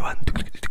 everyone.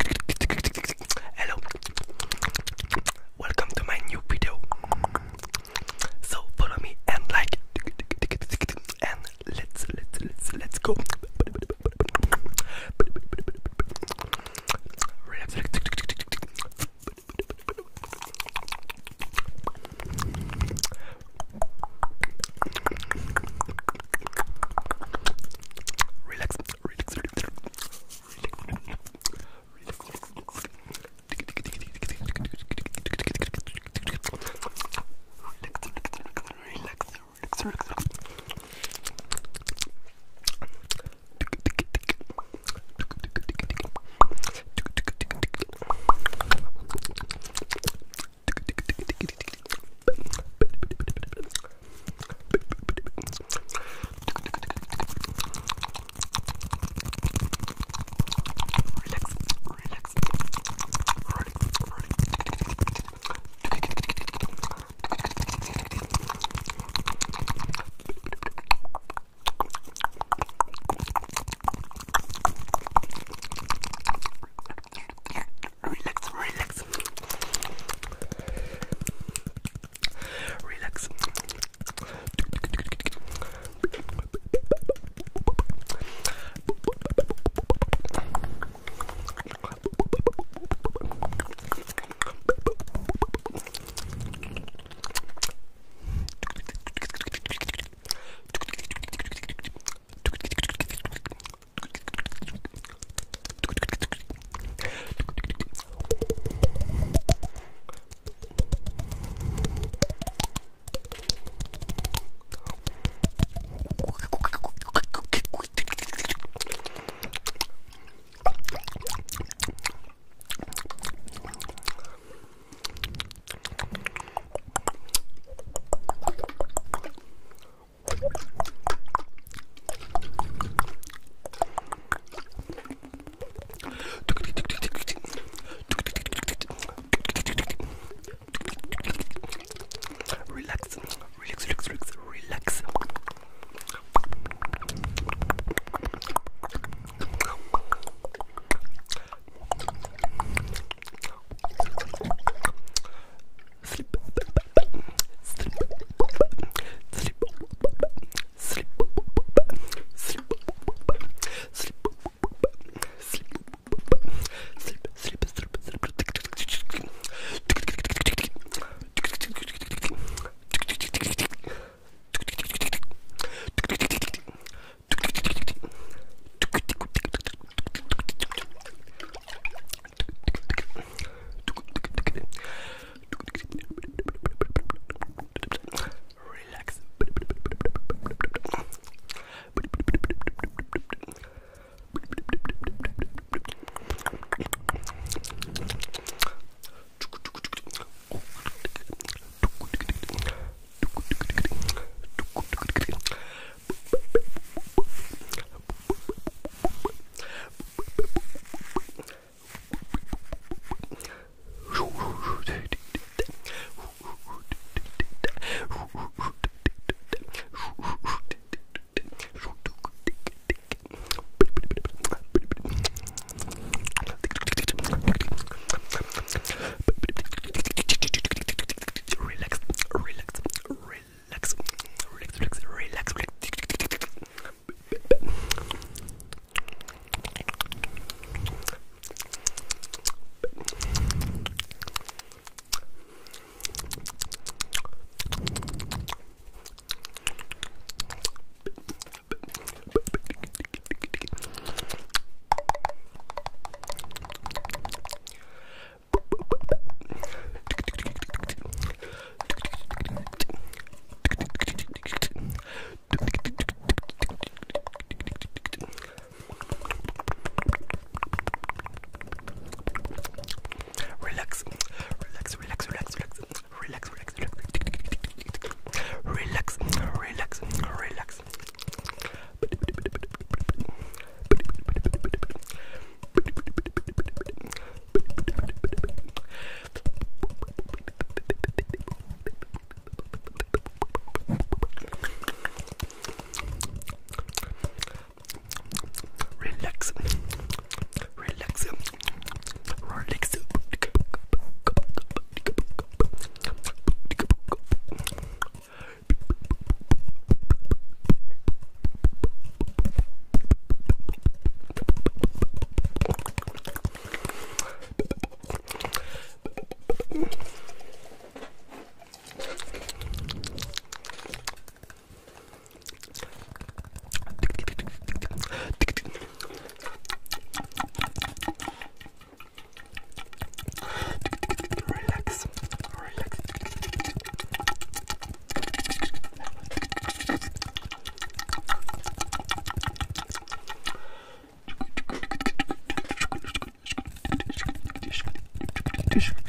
Relax,